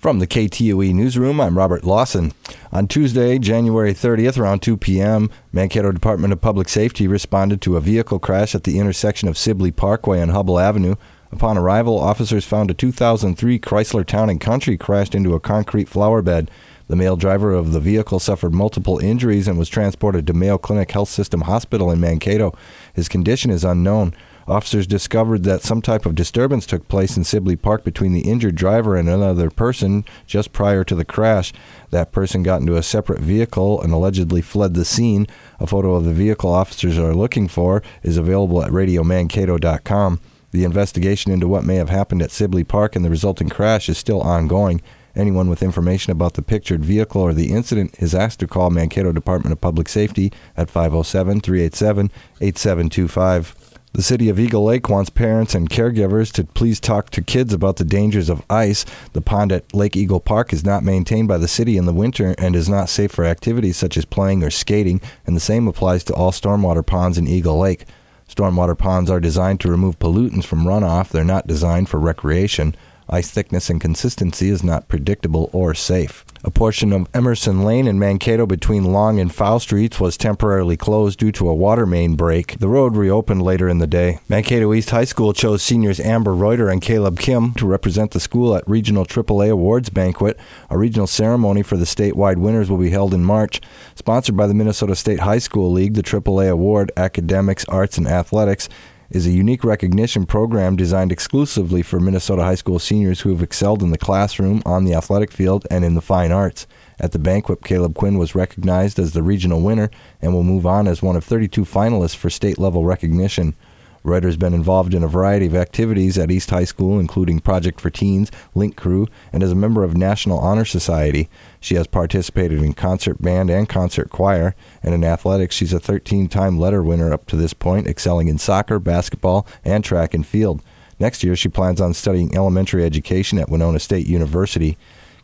From the KTOE newsroom, I'm Robert Lawson. On Tuesday, January 30th, around 2 p.m., Mankato Department of Public Safety responded to a vehicle crash at the intersection of Sibley Parkway and Hubbell Avenue. Upon arrival, officers found a 2003 Chrysler Town and Country crashed into a concrete flower bed. The male driver of the vehicle suffered multiple injuries and was transported to Mayo Clinic Health System Hospital in Mankato. His condition is unknown. Officers discovered that some type of disturbance took place in Sibley Park between the injured driver and another person just prior to the crash. That person got into a separate vehicle and allegedly fled the scene. A photo of the vehicle officers are looking for is available at radiomankato.com. The investigation into what may have happened at Sibley Park and the resulting crash is still ongoing. Anyone with information about the pictured vehicle or the incident is asked to call Mankato Department of Public Safety at 507 387 8725. The city of Eagle Lake wants parents and caregivers to please talk to kids about the dangers of ice. The pond at Lake Eagle Park is not maintained by the city in the winter and is not safe for activities such as playing or skating, and the same applies to all stormwater ponds in Eagle Lake. Stormwater ponds are designed to remove pollutants from runoff, they're not designed for recreation. Ice thickness and consistency is not predictable or safe. A portion of Emerson Lane in Mankato between Long and Fowl Streets was temporarily closed due to a water main break. The road reopened later in the day. Mankato East High School chose seniors Amber Reuter and Caleb Kim to represent the school at Regional AAA Awards Banquet. A regional ceremony for the statewide winners will be held in March. Sponsored by the Minnesota State High School League, the AAA Award, Academics, Arts, and Athletics is a unique recognition program designed exclusively for Minnesota high school seniors who have excelled in the classroom, on the athletic field, and in the fine arts. At the banquet, Caleb Quinn was recognized as the regional winner and will move on as one of 32 finalists for state level recognition. Reuter's been involved in a variety of activities at East High School, including Project for Teens, Link Crew, and is a member of National Honor Society. She has participated in concert band and concert choir, and in athletics, she's a 13 time letter winner up to this point, excelling in soccer, basketball, and track and field. Next year, she plans on studying elementary education at Winona State University.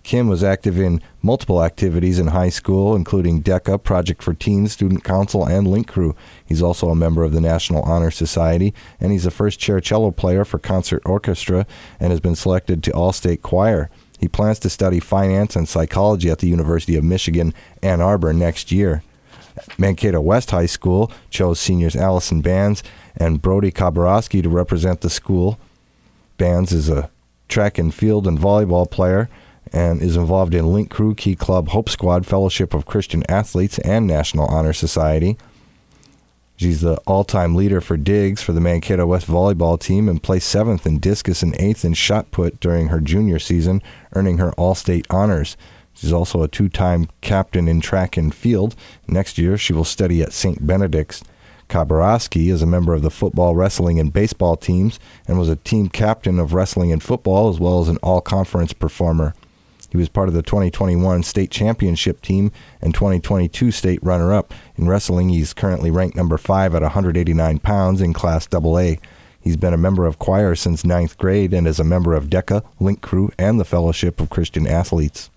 Kim was active in multiple activities in high school, including DECA, Project for Teens, Student Council, and Link Crew. He's also a member of the National Honor Society, and he's the first chair cello player for concert orchestra and has been selected to all state choir. He plans to study finance and psychology at the University of Michigan, Ann Arbor, next year. Mankato West High School chose seniors Allison Bands and Brody Kabarowski to represent the school. Bands is a track and field and volleyball player and is involved in Link Crew, Key Club, Hope Squad, Fellowship of Christian Athletes, and National Honor Society. She's the all time leader for digs for the Mankato West volleyball team and placed seventh in discus and eighth in shot put during her junior season, earning her all state honors. She's also a two time captain in track and field. Next year, she will study at St. Benedict's. Kabarowski is a member of the football, wrestling, and baseball teams and was a team captain of wrestling and football as well as an all conference performer. He was part of the 2021 state championship team and 2022 state runner up. In wrestling, he's currently ranked number 5 at 189 pounds in Class AA. He's been a member of choir since ninth grade and is a member of DECA, Link Crew, and the Fellowship of Christian Athletes.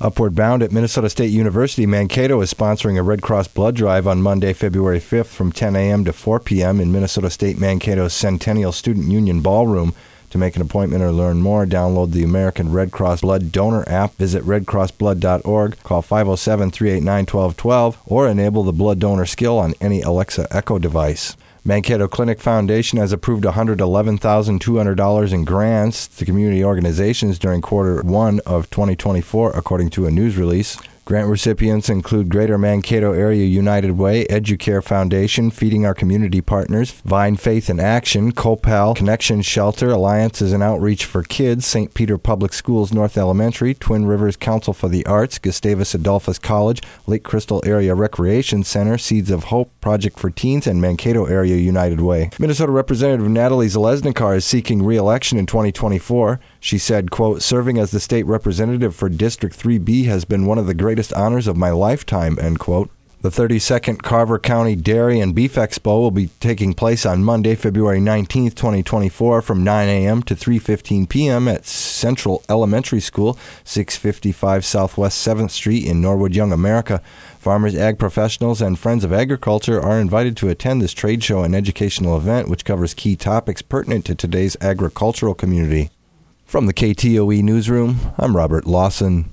Upward Bound at Minnesota State University, Mankato is sponsoring a Red Cross blood drive on Monday, February 5th from 10 a.m. to 4 p.m. in Minnesota State Mankato's Centennial Student Union Ballroom. To make an appointment or learn more, download the American Red Cross Blood Donor app, visit redcrossblood.org, call 507 389 1212, or enable the blood donor skill on any Alexa Echo device. Mankato Clinic Foundation has approved $111,200 in grants to community organizations during quarter one of 2024, according to a news release. Grant recipients include Greater Mankato Area United Way, Educare Foundation, Feeding Our Community Partners, Vine Faith in Action, Copal, Connection Shelter, Alliances and Outreach for Kids, St. Peter Public Schools North Elementary, Twin Rivers Council for the Arts, Gustavus Adolphus College, Lake Crystal Area Recreation Center, Seeds of Hope, Project for Teens, and Mankato Area United Way. Minnesota Representative Natalie Zeleznikar is seeking re-election in 2024. She said, quote, serving as the state representative for District 3B has been one of the greatest honors of my lifetime, end quote. The 32nd Carver County Dairy and Beef Expo will be taking place on Monday, February 19th, 2024 from 9 a.m. to 3:15 p.m. at Central Elementary School, 655 Southwest 7th Street in Norwood, Young America. Farmers, ag professionals, and friends of agriculture are invited to attend this trade show and educational event which covers key topics pertinent to today's agricultural community. From the KTOE newsroom, I'm Robert Lawson.